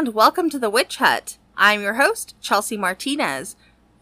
and welcome to the Witch Hut. I'm your host, Chelsea Martinez.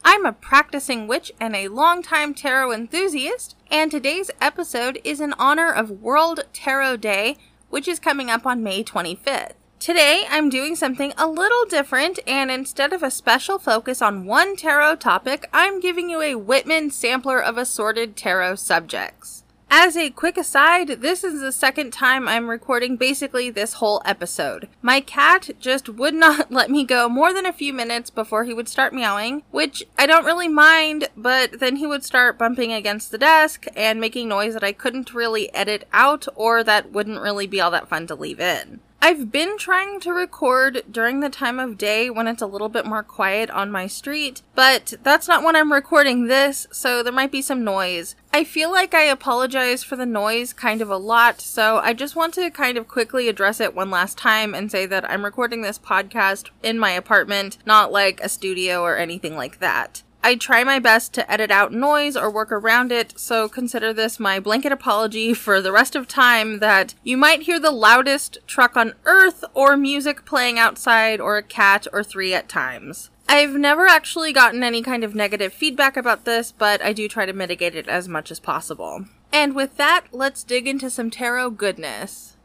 I'm a practicing witch and a longtime tarot enthusiast, and today's episode is in honor of World Tarot Day, which is coming up on May 25th. Today, I'm doing something a little different, and instead of a special focus on one tarot topic, I'm giving you a Whitman sampler of assorted tarot subjects. As a quick aside, this is the second time I'm recording basically this whole episode. My cat just would not let me go more than a few minutes before he would start meowing, which I don't really mind, but then he would start bumping against the desk and making noise that I couldn't really edit out or that wouldn't really be all that fun to leave in. I've been trying to record during the time of day when it's a little bit more quiet on my street, but that's not when I'm recording this, so there might be some noise. I feel like I apologize for the noise kind of a lot, so I just want to kind of quickly address it one last time and say that I'm recording this podcast in my apartment, not like a studio or anything like that. I try my best to edit out noise or work around it, so consider this my blanket apology for the rest of time that you might hear the loudest truck on earth or music playing outside or a cat or three at times. I've never actually gotten any kind of negative feedback about this, but I do try to mitigate it as much as possible. And with that, let's dig into some tarot goodness.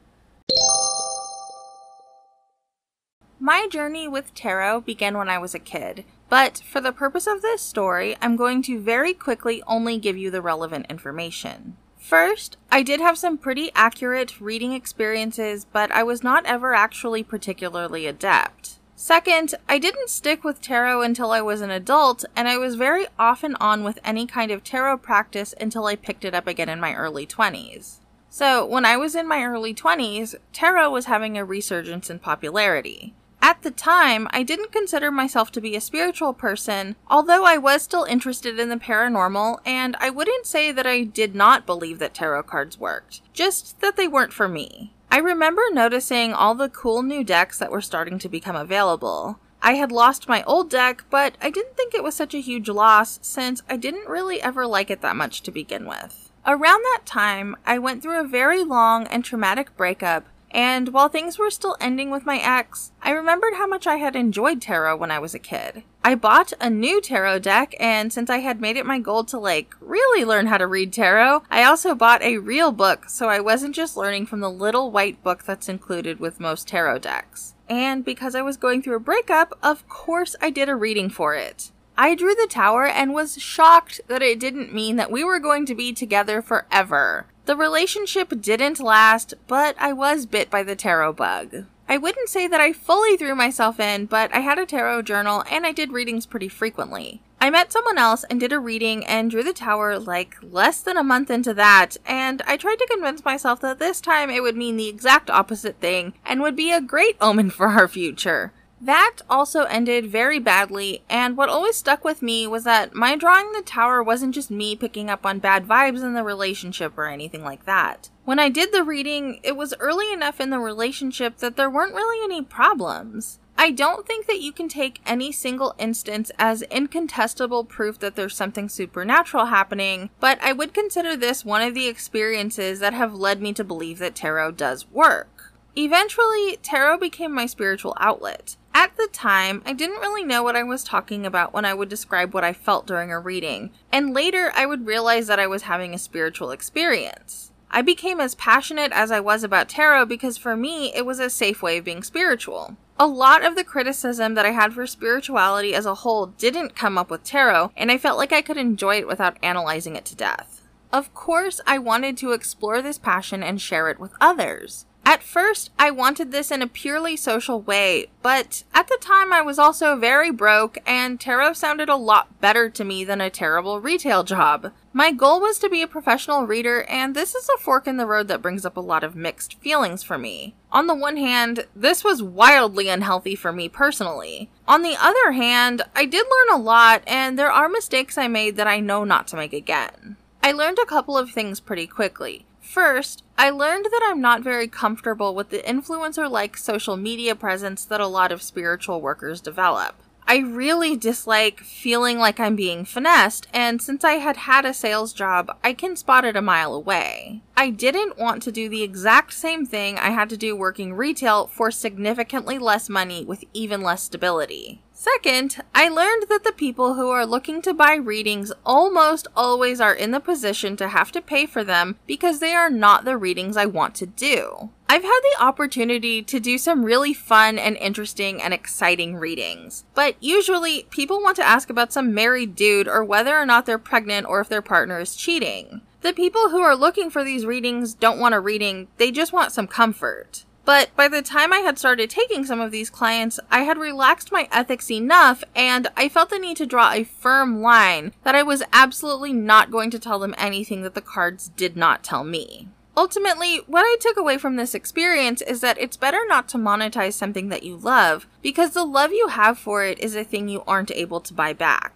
My journey with tarot began when I was a kid. But for the purpose of this story, I'm going to very quickly only give you the relevant information. First, I did have some pretty accurate reading experiences, but I was not ever actually particularly adept. Second, I didn't stick with tarot until I was an adult, and I was very off and on with any kind of tarot practice until I picked it up again in my early 20s. So, when I was in my early 20s, tarot was having a resurgence in popularity. At the time, I didn't consider myself to be a spiritual person, although I was still interested in the paranormal, and I wouldn't say that I did not believe that tarot cards worked, just that they weren't for me. I remember noticing all the cool new decks that were starting to become available. I had lost my old deck, but I didn't think it was such a huge loss since I didn't really ever like it that much to begin with. Around that time, I went through a very long and traumatic breakup and while things were still ending with my ex, I remembered how much I had enjoyed tarot when I was a kid. I bought a new tarot deck, and since I had made it my goal to like really learn how to read tarot, I also bought a real book so I wasn't just learning from the little white book that's included with most tarot decks. And because I was going through a breakup, of course I did a reading for it. I drew the tower and was shocked that it didn't mean that we were going to be together forever. The relationship didn't last, but I was bit by the tarot bug. I wouldn't say that I fully threw myself in, but I had a tarot journal and I did readings pretty frequently. I met someone else and did a reading and drew the tower like less than a month into that, and I tried to convince myself that this time it would mean the exact opposite thing and would be a great omen for our future. That also ended very badly, and what always stuck with me was that my drawing the tower wasn't just me picking up on bad vibes in the relationship or anything like that. When I did the reading, it was early enough in the relationship that there weren't really any problems. I don't think that you can take any single instance as incontestable proof that there's something supernatural happening, but I would consider this one of the experiences that have led me to believe that tarot does work. Eventually, tarot became my spiritual outlet. At the time, I didn't really know what I was talking about when I would describe what I felt during a reading, and later I would realize that I was having a spiritual experience. I became as passionate as I was about tarot because for me, it was a safe way of being spiritual. A lot of the criticism that I had for spirituality as a whole didn't come up with tarot, and I felt like I could enjoy it without analyzing it to death. Of course, I wanted to explore this passion and share it with others. At first, I wanted this in a purely social way, but at the time I was also very broke and tarot sounded a lot better to me than a terrible retail job. My goal was to be a professional reader, and this is a fork in the road that brings up a lot of mixed feelings for me. On the one hand, this was wildly unhealthy for me personally. On the other hand, I did learn a lot, and there are mistakes I made that I know not to make again. I learned a couple of things pretty quickly. First, I learned that I'm not very comfortable with the influencer like social media presence that a lot of spiritual workers develop. I really dislike feeling like I'm being finessed, and since I had had a sales job, I can spot it a mile away. I didn't want to do the exact same thing I had to do working retail for significantly less money with even less stability. Second, I learned that the people who are looking to buy readings almost always are in the position to have to pay for them because they are not the readings I want to do. I've had the opportunity to do some really fun and interesting and exciting readings, but usually people want to ask about some married dude or whether or not they're pregnant or if their partner is cheating. The people who are looking for these readings don't want a reading, they just want some comfort. But by the time I had started taking some of these clients, I had relaxed my ethics enough and I felt the need to draw a firm line that I was absolutely not going to tell them anything that the cards did not tell me. Ultimately, what I took away from this experience is that it's better not to monetize something that you love because the love you have for it is a thing you aren't able to buy back.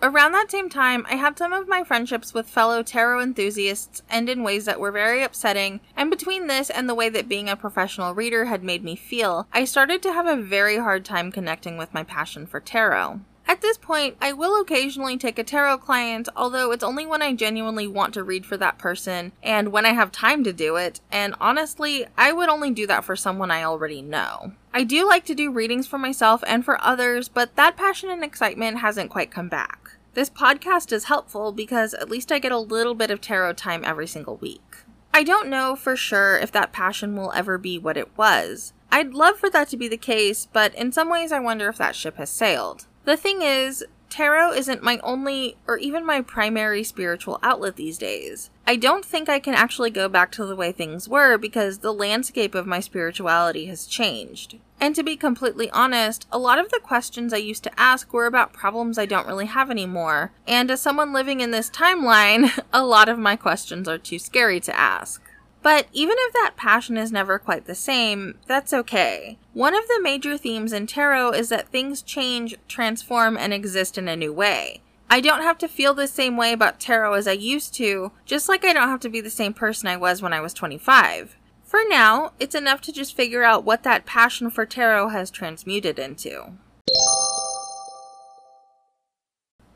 Around that same time, I had some of my friendships with fellow tarot enthusiasts end in ways that were very upsetting, and between this and the way that being a professional reader had made me feel, I started to have a very hard time connecting with my passion for tarot. At this point, I will occasionally take a tarot client, although it's only when I genuinely want to read for that person and when I have time to do it, and honestly, I would only do that for someone I already know. I do like to do readings for myself and for others, but that passion and excitement hasn't quite come back. This podcast is helpful because at least I get a little bit of tarot time every single week. I don't know for sure if that passion will ever be what it was. I'd love for that to be the case, but in some ways I wonder if that ship has sailed. The thing is, tarot isn't my only or even my primary spiritual outlet these days. I don't think I can actually go back to the way things were because the landscape of my spirituality has changed. And to be completely honest, a lot of the questions I used to ask were about problems I don't really have anymore. And as someone living in this timeline, a lot of my questions are too scary to ask. But even if that passion is never quite the same, that's okay. One of the major themes in tarot is that things change, transform, and exist in a new way. I don't have to feel the same way about tarot as I used to, just like I don't have to be the same person I was when I was 25. For now, it's enough to just figure out what that passion for tarot has transmuted into.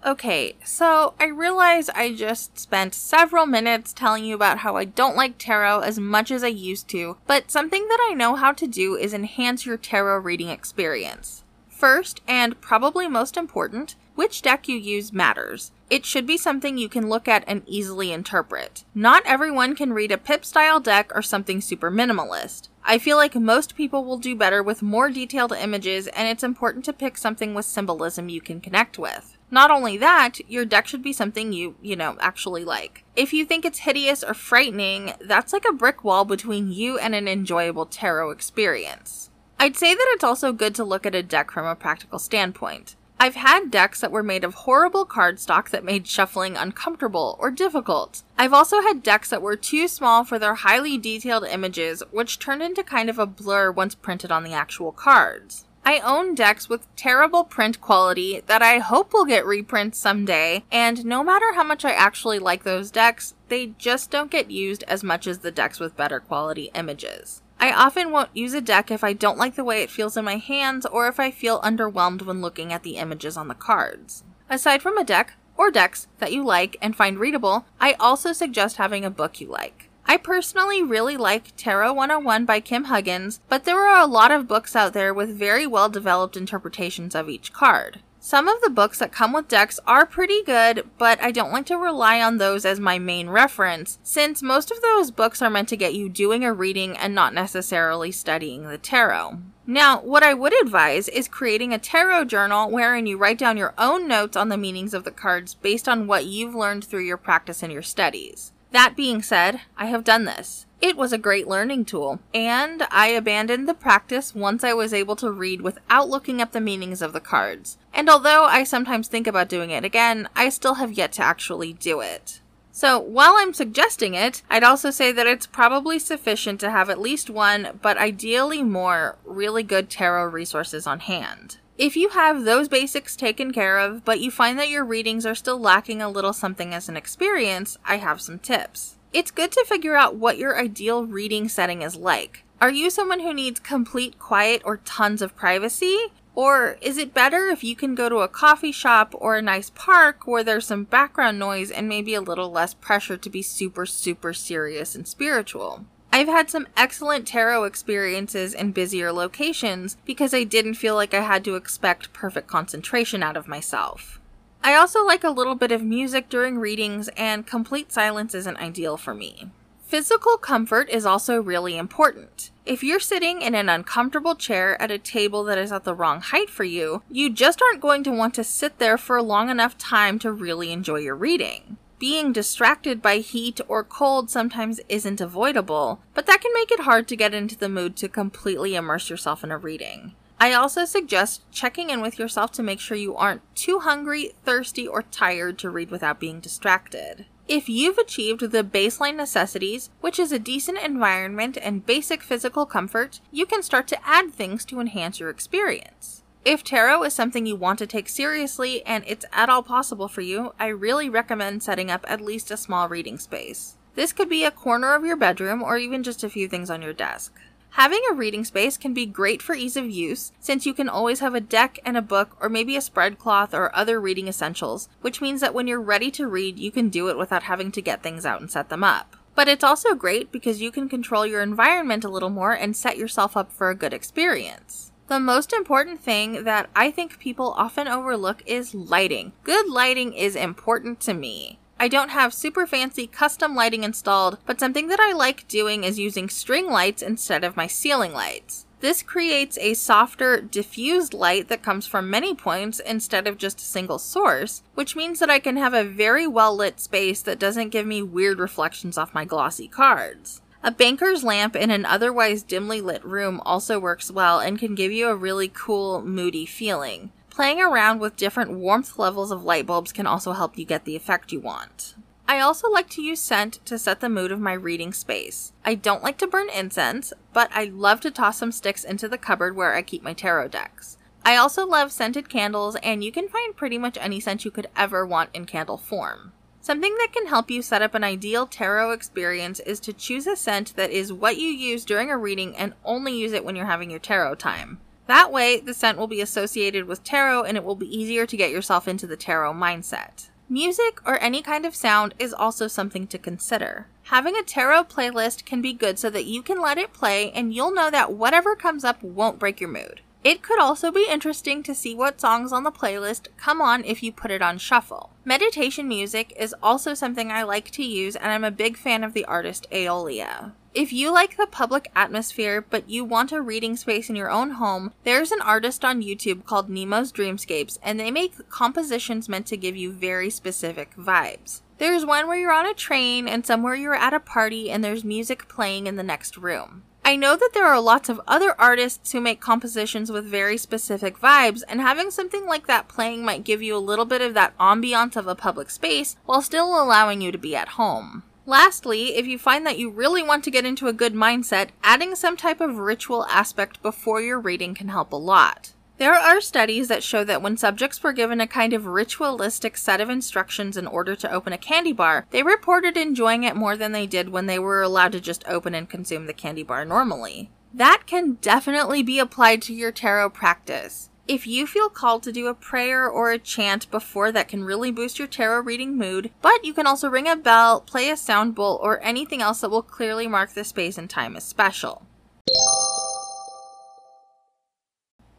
Okay, so I realize I just spent several minutes telling you about how I don't like tarot as much as I used to, but something that I know how to do is enhance your tarot reading experience. First, and probably most important, which deck you use matters. It should be something you can look at and easily interpret. Not everyone can read a pip style deck or something super minimalist. I feel like most people will do better with more detailed images, and it's important to pick something with symbolism you can connect with. Not only that, your deck should be something you, you know, actually like. If you think it's hideous or frightening, that's like a brick wall between you and an enjoyable tarot experience. I'd say that it's also good to look at a deck from a practical standpoint. I've had decks that were made of horrible cardstock that made shuffling uncomfortable or difficult. I've also had decks that were too small for their highly detailed images, which turned into kind of a blur once printed on the actual cards. I own decks with terrible print quality that I hope will get reprints someday, and no matter how much I actually like those decks, they just don't get used as much as the decks with better quality images. I often won't use a deck if I don't like the way it feels in my hands or if I feel underwhelmed when looking at the images on the cards. Aside from a deck, or decks that you like and find readable, I also suggest having a book you like. I personally really like Tarot 101 by Kim Huggens, but there are a lot of books out there with very well developed interpretations of each card. Some of the books that come with decks are pretty good, but I don't like to rely on those as my main reference, since most of those books are meant to get you doing a reading and not necessarily studying the tarot. Now, what I would advise is creating a tarot journal wherein you write down your own notes on the meanings of the cards based on what you've learned through your practice and your studies. That being said, I have done this. It was a great learning tool, and I abandoned the practice once I was able to read without looking up the meanings of the cards. And although I sometimes think about doing it again, I still have yet to actually do it. So, while I'm suggesting it, I'd also say that it's probably sufficient to have at least one, but ideally more, really good tarot resources on hand. If you have those basics taken care of, but you find that your readings are still lacking a little something as an experience, I have some tips. It's good to figure out what your ideal reading setting is like. Are you someone who needs complete quiet or tons of privacy? Or is it better if you can go to a coffee shop or a nice park where there's some background noise and maybe a little less pressure to be super, super serious and spiritual? I've had some excellent tarot experiences in busier locations because I didn't feel like I had to expect perfect concentration out of myself. I also like a little bit of music during readings, and complete silence isn't ideal for me. Physical comfort is also really important. If you're sitting in an uncomfortable chair at a table that is at the wrong height for you, you just aren't going to want to sit there for a long enough time to really enjoy your reading. Being distracted by heat or cold sometimes isn't avoidable, but that can make it hard to get into the mood to completely immerse yourself in a reading. I also suggest checking in with yourself to make sure you aren't too hungry, thirsty, or tired to read without being distracted. If you've achieved the baseline necessities, which is a decent environment and basic physical comfort, you can start to add things to enhance your experience. If tarot is something you want to take seriously and it's at all possible for you, I really recommend setting up at least a small reading space. This could be a corner of your bedroom or even just a few things on your desk. Having a reading space can be great for ease of use, since you can always have a deck and a book or maybe a spread cloth or other reading essentials, which means that when you're ready to read, you can do it without having to get things out and set them up. But it's also great because you can control your environment a little more and set yourself up for a good experience. The most important thing that I think people often overlook is lighting. Good lighting is important to me. I don't have super fancy custom lighting installed, but something that I like doing is using string lights instead of my ceiling lights. This creates a softer, diffused light that comes from many points instead of just a single source, which means that I can have a very well lit space that doesn't give me weird reflections off my glossy cards. A banker's lamp in an otherwise dimly lit room also works well and can give you a really cool, moody feeling. Playing around with different warmth levels of light bulbs can also help you get the effect you want. I also like to use scent to set the mood of my reading space. I don't like to burn incense, but I love to toss some sticks into the cupboard where I keep my tarot decks. I also love scented candles, and you can find pretty much any scent you could ever want in candle form. Something that can help you set up an ideal tarot experience is to choose a scent that is what you use during a reading and only use it when you're having your tarot time. That way, the scent will be associated with tarot and it will be easier to get yourself into the tarot mindset. Music or any kind of sound is also something to consider. Having a tarot playlist can be good so that you can let it play and you'll know that whatever comes up won't break your mood. It could also be interesting to see what songs on the playlist come on if you put it on shuffle. Meditation music is also something I like to use, and I'm a big fan of the artist Aeoliah. If you like the public atmosphere but you want a reading space in your own home, there's an artist on YouTube called Nemo's Dreamscapes, and they make compositions meant to give you very specific vibes. There's one where you're on a train, and somewhere you're at a party, and there's music playing in the next room. I know that there are lots of other artists who make compositions with very specific vibes, and having something like that playing might give you a little bit of that ambiance of a public space while still allowing you to be at home. Lastly, if you find that you really want to get into a good mindset, adding some type of ritual aspect before your reading can help a lot. There are studies that show that when subjects were given a kind of ritualistic set of instructions in order to open a candy bar, they reported enjoying it more than they did when they were allowed to just open and consume the candy bar normally. That can definitely be applied to your tarot practice. If you feel called to do a prayer or a chant before that can really boost your tarot reading mood, but you can also ring a bell, play a sound bowl, or anything else that will clearly mark the space and time as special.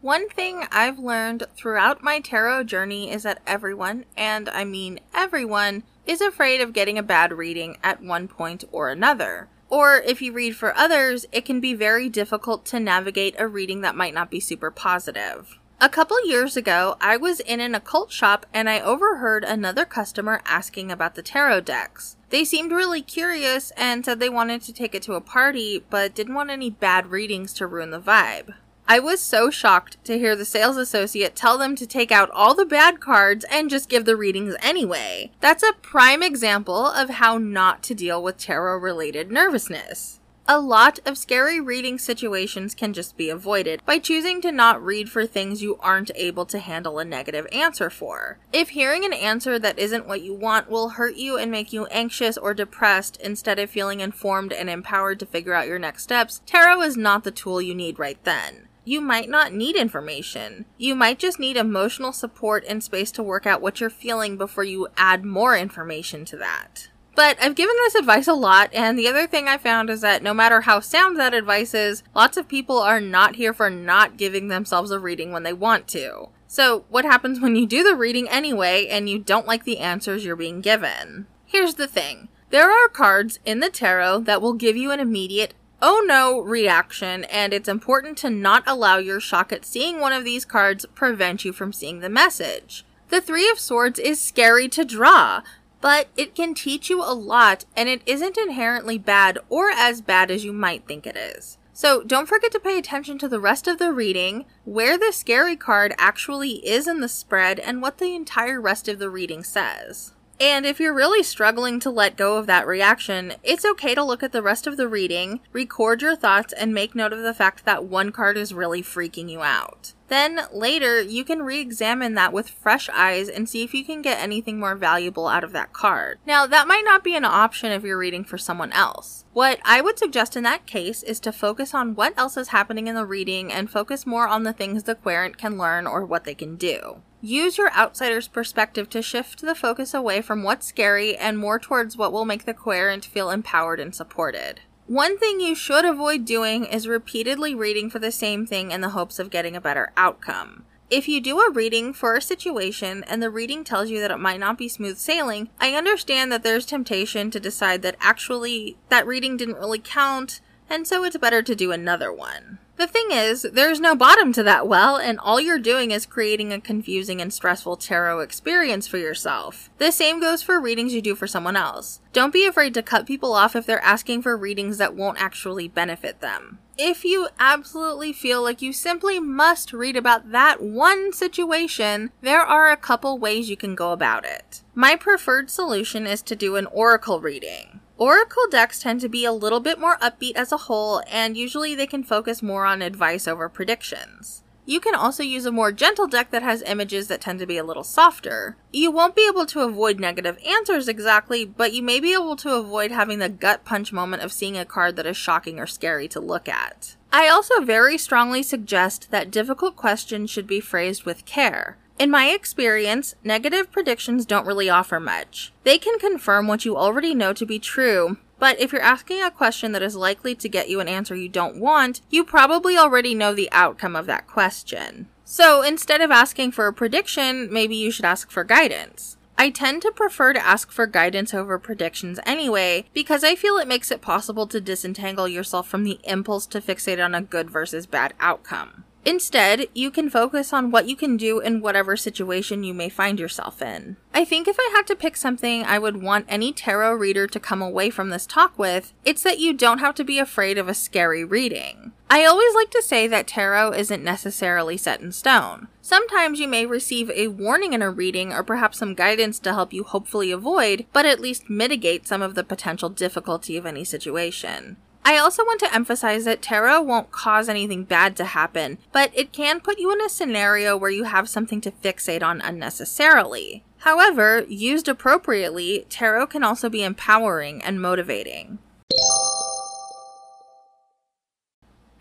One thing I've learned throughout my tarot journey is that everyone, and I mean everyone, is afraid of getting a bad reading at one point or another. Or if you read for others, it can be very difficult to navigate a reading that might not be super positive. A couple years ago, I was in an occult shop and I overheard another customer asking about the tarot decks. They seemed really curious and said they wanted to take it to a party, but didn't want any bad readings to ruin the vibe. I was so shocked to hear the sales associate tell them to take out all the bad cards and just give the readings anyway. That's a prime example of how not to deal with tarot related nervousness. A lot of scary reading situations can just be avoided by choosing to not read for things you aren't able to handle a negative answer for. If hearing an answer that isn't what you want will hurt you and make you anxious or depressed instead of feeling informed and empowered to figure out your next steps, tarot is not the tool you need right then. you might not need information. You might just need emotional support and space to work out what you're feeling before you add more information to that. But I've given this advice a lot, and the other thing I found is that no matter how sound that advice is, lots of people are not here for not giving themselves a reading when they want to. So, what happens when you do the reading anyway and you don't like the answers you're being given? Here's the thing there are cards in the tarot that will give you an immediate oh no reaction, and it's important to not allow your shock at seeing one of these cards prevent you from seeing the message. The Three of Swords is scary to draw, but it can teach you a lot and it isn't inherently bad or as bad as you might think it is. So don't forget to pay attention to the rest of the reading, where the scary card actually is in the spread, and what the entire rest of the reading says. And if you're really struggling to let go of that reaction, it's okay to look at the rest of the reading, record your thoughts, and make note of the fact that one card is really freaking you out. Then later, you can re examine that with fresh eyes and see if you can get anything more valuable out of that card. Now, that might not be an option if you're reading for someone else. What I would suggest in that case is to focus on what else is happening in the reading and focus more on the things the querent can learn or what they can do. Use your outsider's perspective to shift the focus away from what's scary and more towards what will make the querent feel empowered and supported. One thing you should avoid doing is repeatedly reading for the same thing in the hopes of getting a better outcome. If you do a reading for a situation and the reading tells you that it might not be smooth sailing, I understand that there's temptation to decide that actually that reading didn't really count, and so it's better to do another one. The thing is, there's no bottom to that well, and all you're doing is creating a confusing and stressful tarot experience for yourself. The same goes for readings you do for someone else. Don't be afraid to cut people off if they're asking for readings that won't actually benefit them. If you absolutely feel like you simply must read about that one situation, there are a couple ways you can go about it. My preferred solution is to do an oracle reading. Oracle decks tend to be a little bit more upbeat as a whole, and usually they can focus more on advice over predictions. You can also use a more gentle deck that has images that tend to be a little softer. You won't be able to avoid negative answers exactly, but you may be able to avoid having the gut punch moment of seeing a card that is shocking or scary to look at. I also very strongly suggest that difficult questions should be phrased with care. In my experience, negative predictions don't really offer much. They can confirm what you already know to be true, but if you're asking a question that is likely to get you an answer you don't want, you probably already know the outcome of that question. So instead of asking for a prediction, maybe you should ask for guidance. I tend to prefer to ask for guidance over predictions anyway, because I feel it makes it possible to disentangle yourself from the impulse to fixate on a good versus bad outcome. Instead, you can focus on what you can do in whatever situation you may find yourself in. I think if I had to pick something I would want any tarot reader to come away from this talk with, it's that you don't have to be afraid of a scary reading. I always like to say that tarot isn't necessarily set in stone. Sometimes you may receive a warning in a reading or perhaps some guidance to help you hopefully avoid, but at least mitigate some of the potential difficulty of any situation. I also want to emphasize that tarot won't cause anything bad to happen, but it can put you in a scenario where you have something to fixate on unnecessarily. However, used appropriately, tarot can also be empowering and motivating.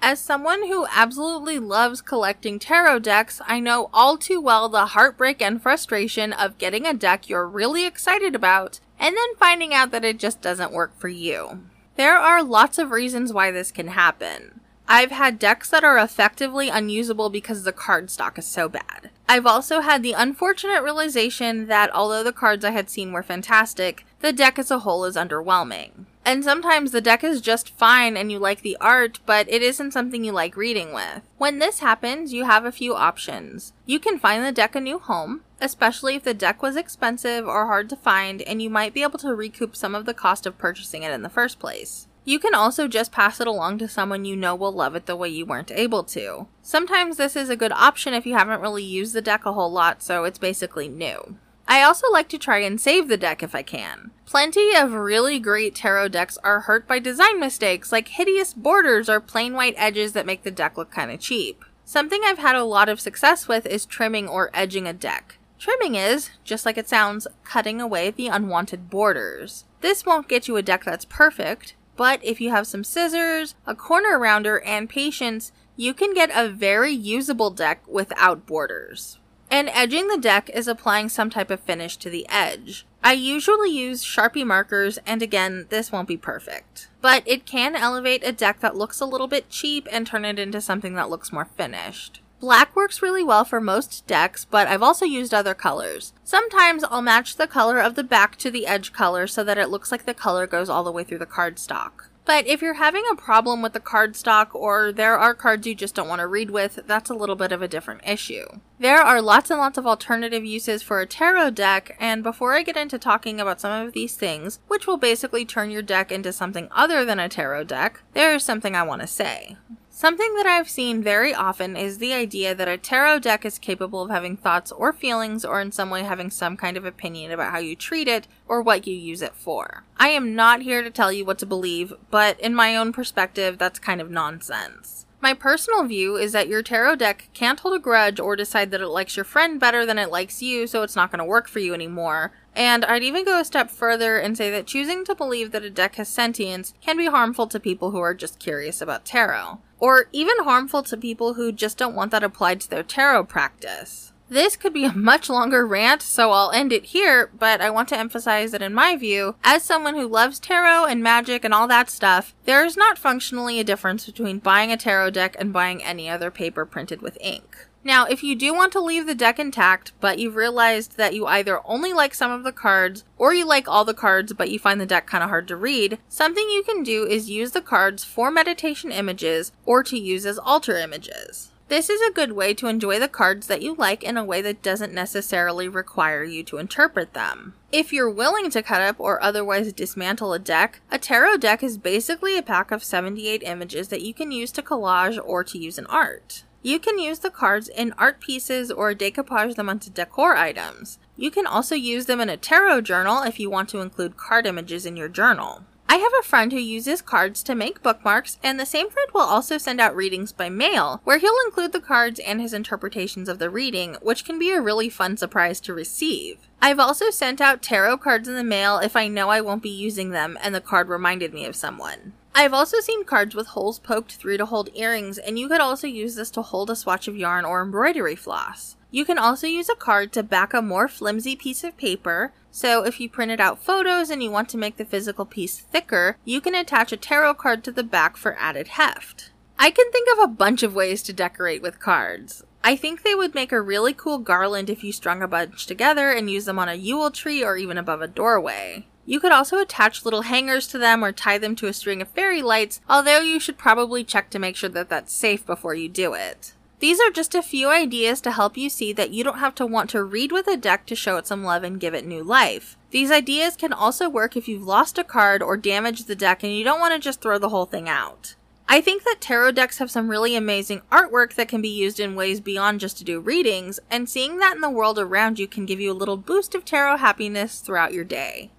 As someone who absolutely loves collecting tarot decks, I know all too well the heartbreak and frustration of getting a deck you're really excited about and then finding out that it just doesn't work for you. There are lots of reasons why this can happen. I've had decks that are effectively unusable because the card stock is so bad. I've also had the unfortunate realization that although the cards I had seen were fantastic, the deck as a whole is underwhelming. And sometimes the deck is just fine and you like the art, but it isn't something you like reading with. When this happens, you have a few options. You can find the deck a new home, especially if the deck was expensive or hard to find, and you might be able to recoup some of the cost of purchasing it in the first place. You can also just pass it along to someone you know will love it the way you weren't able to. Sometimes this is a good option if you haven't really used the deck a whole lot, so it's basically new. I also like to try and save the deck if I can. Plenty of really great tarot decks are hurt by design mistakes like hideous borders or plain white edges that make the deck look kinda cheap. Something I've had a lot of success with is trimming or edging a deck. Trimming is, just like it sounds, cutting away the unwanted borders. This won't get you a deck that's perfect, but if you have some scissors, a corner rounder, and patience, you can get a very usable deck without borders. And edging the deck is applying some type of finish to the edge. I usually use Sharpie markers, and again, this won't be perfect. But it can elevate a deck that looks a little bit cheap and turn it into something that looks more finished. Black works really well for most decks, but I've also used other colors. Sometimes I'll match the color of the back to the edge color so that it looks like the color goes all the way through the cardstock. But if you're having a problem with the cardstock or there are cards you just don't want to read with, that's a little bit of a different issue. There are lots and lots of alternative uses for a tarot deck, and before I get into talking about some of these things, which will basically turn your deck into something other than a tarot deck, there is something I want to say. Something that I've seen very often is the idea that a tarot deck is capable of having thoughts or feelings or in some way having some kind of opinion about how you treat it or what you use it for. I am not here to tell you what to believe, but in my own perspective, that's kind of nonsense. My personal view is that your tarot deck can't hold a grudge or decide that it likes your friend better than it likes you, so it's not going to work for you anymore. And I'd even go a step further and say that choosing to believe that a deck has sentience can be harmful to people who are just curious about tarot or even harmful to people who just don't want that applied to their tarot practice. This could be a much longer rant, so I'll end it here, but I want to emphasize that in my view, as someone who loves tarot and magic and all that stuff, there is not functionally a difference between buying a tarot deck and buying any other paper printed with ink. Now, if you do want to leave the deck intact, but you've realized that you either only like some of the cards, or you like all the cards but you find the deck kind of hard to read, something you can do is use the cards for meditation images or to use as altar images. This is a good way to enjoy the cards that you like in a way that doesn't necessarily require you to interpret them. If you're willing to cut up or otherwise dismantle a deck, a tarot deck is basically a pack of 78 images that you can use to collage or to use in art. You can use the cards in art pieces or decoupage them onto decor items. You can also use them in a tarot journal if you want to include card images in your journal. I have a friend who uses cards to make bookmarks, and the same friend will also send out readings by mail, where he'll include the cards and his interpretations of the reading, which can be a really fun surprise to receive. I've also sent out tarot cards in the mail if I know I won't be using them and the card reminded me of someone. I've also seen cards with holes poked through to hold earrings, and you could also use this to hold a swatch of yarn or embroidery floss. You can also use a card to back a more flimsy piece of paper, so if you printed out photos and you want to make the physical piece thicker, you can attach a tarot card to the back for added heft. I can think of a bunch of ways to decorate with cards. I think they would make a really cool garland if you strung a bunch together and used them on a Yule tree or even above a doorway. You could also attach little hangers to them or tie them to a string of fairy lights, although you should probably check to make sure that that's safe before you do it. These are just a few ideas to help you see that you don't have to want to read with a deck to show it some love and give it new life. These ideas can also work if you've lost a card or damaged the deck and you don't want to just throw the whole thing out. I think that tarot decks have some really amazing artwork that can be used in ways beyond just to do readings, and seeing that in the world around you can give you a little boost of tarot happiness throughout your day.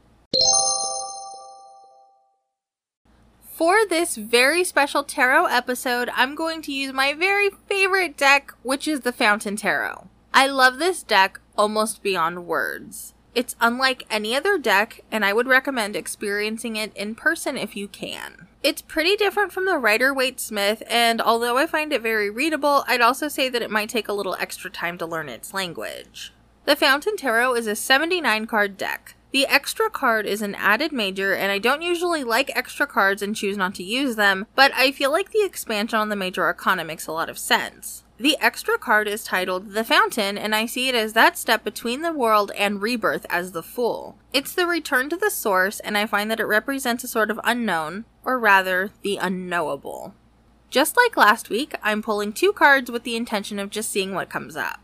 For this very special tarot episode, I'm going to use my very favorite deck, which is the Fountain Tarot. I love this deck almost beyond words. It's unlike any other deck, and I would recommend experiencing it in person if you can. It's pretty different from the Rider Waite Smith, and although I find it very readable, I'd also say that it might take a little extra time to learn its language. The Fountain Tarot is a 79 card deck. The extra card is an added major, and I don't usually like extra cards and choose not to use them, but I feel like the expansion on the major arcana makes a lot of sense. The extra card is titled The Fountain, and I see it as that step between the world and rebirth as the Fool. It's the return to the source, and I find that it represents a sort of unknown, or rather, the unknowable. Just like last week, I'm pulling two cards with the intention of just seeing what comes up.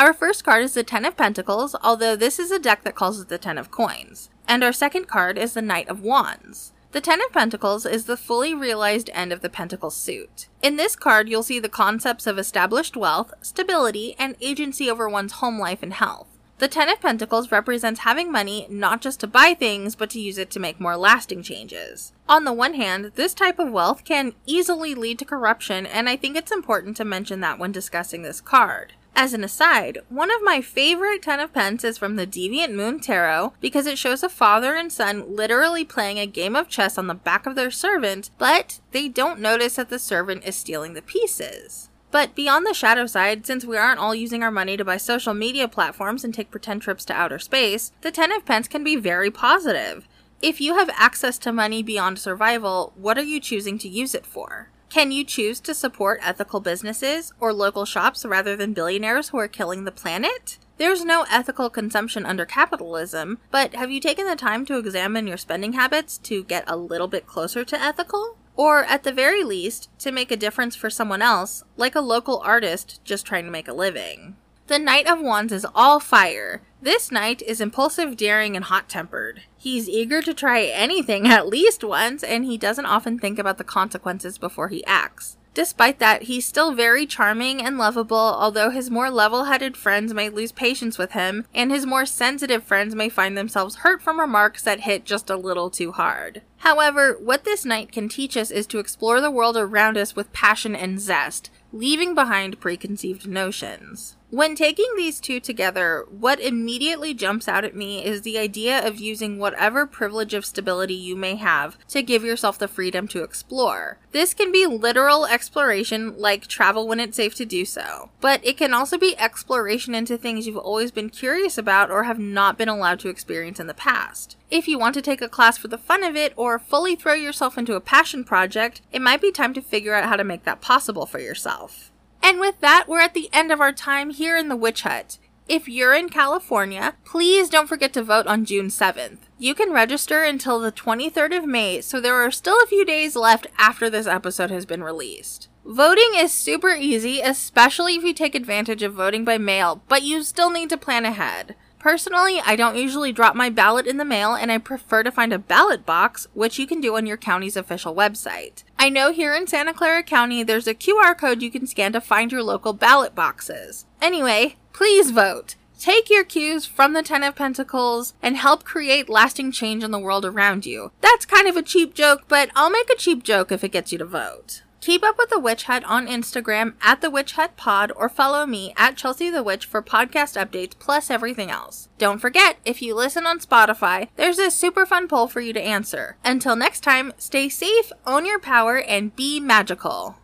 Our first card is the Ten of Pentacles, although this is a deck that calls it the Ten of Coins. And our second card is the Knight of Wands. The Ten of Pentacles is the fully realized end of the Pentacle suit. In this card, you'll see the concepts of established wealth, stability, and agency over one's home life and health. The Ten of Pentacles represents having money not just to buy things, but to use it to make more lasting changes. On the one hand, this type of wealth can easily lead to corruption, and I think it's important to mention that when discussing this card. As an aside, one of my favorite Ten of Pents is from the Deviant Moon Tarot because it shows a father and son literally playing a game of chess on the back of their servant, but they don't notice that the servant is stealing the pieces. But beyond the shadow side, since we aren't all using our money to buy social media platforms and take pretend trips to outer space, the Ten of Pents can be very positive. If you have access to money beyond survival, what are you choosing to use it for? Can you choose to support ethical businesses or local shops rather than billionaires who are killing the planet? There's no ethical consumption under capitalism, but have you taken the time to examine your spending habits to get a little bit closer to ethical? Or, at the very least, to make a difference for someone else, like a local artist just trying to make a living. The Knight of Wands is all fire. This knight is impulsive, daring, and hot tempered. He's eager to try anything at least once, and he doesn't often think about the consequences before he acts. Despite that, he's still very charming and lovable, although his more level headed friends may lose patience with him, and his more sensitive friends may find themselves hurt from remarks that hit just a little too hard. However, what this knight can teach us is to explore the world around us with passion and zest, leaving behind preconceived notions. When taking these two together, what immediately jumps out at me is the idea of using whatever privilege of stability you may have to give yourself the freedom to explore. This can be literal exploration, like travel when it's safe to do so, but it can also be exploration into things you've always been curious about or have not been allowed to experience in the past. If you want to take a class for the fun of it or fully throw yourself into a passion project, it might be time to figure out how to make that possible for yourself. And with that, we're at the end of our time here in the Witch Hut. If you're in California, please don't forget to vote on June 7th. You can register until the 23rd of May, so there are still a few days left after this episode has been released. Voting is super easy, especially if you take advantage of voting by mail, but you still need to plan ahead. Personally, I don't usually drop my ballot in the mail and I prefer to find a ballot box, which you can do on your county's official website. I know here in Santa Clara County there's a QR code you can scan to find your local ballot boxes. Anyway, please vote. Take your cues from the Ten of Pentacles and help create lasting change in the world around you. That's kind of a cheap joke, but I'll make a cheap joke if it gets you to vote. Keep up with the Witch Hut on Instagram at the Witch Hut Pod or follow me at Chelsea the Witch for podcast updates plus everything else. Don't forget, if you listen on Spotify, there's a super fun poll for you to answer. Until next time, stay safe, own your power, and be magical.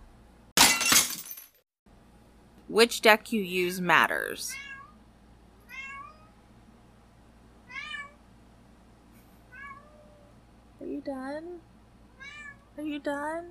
Which deck you use matters. Are you done? Are you done?